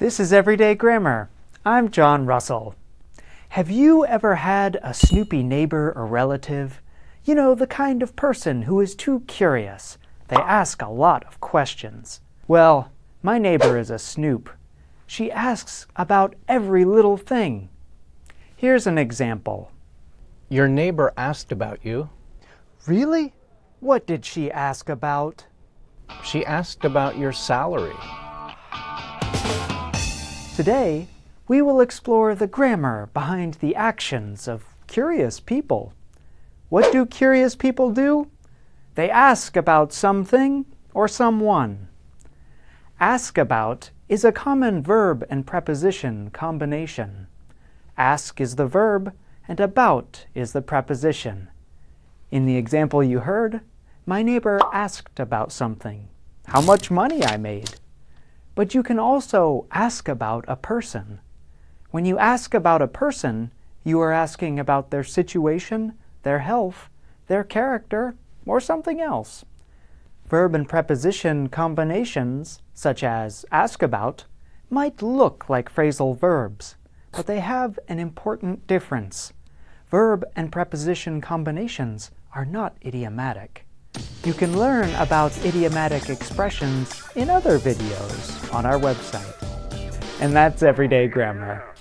This is Everyday Grammar. I'm John Russell. Have you ever had a snoopy neighbor or relative? You know, the kind of person who is too curious. They ask a lot of questions. Well, my neighbor is a snoop. She asks about every little thing. Here's an example. Your neighbor asked about you. Really? What did she ask about? She asked about your salary. Today, we will explore the grammar behind the actions of curious people. What do curious people do? They ask about something or someone. Ask about is a common verb and preposition combination. Ask is the verb, and about is the preposition. In the example you heard, my neighbor asked about something, how much money I made. But you can also ask about a person. When you ask about a person, you are asking about their situation, their health, their character, or something else. Verb and preposition combinations, such as ask about, might look like phrasal verbs, but they have an important difference. Verb and preposition combinations are not idiomatic. You can learn about idiomatic expressions in other videos on our website. And that's Everyday Grammar.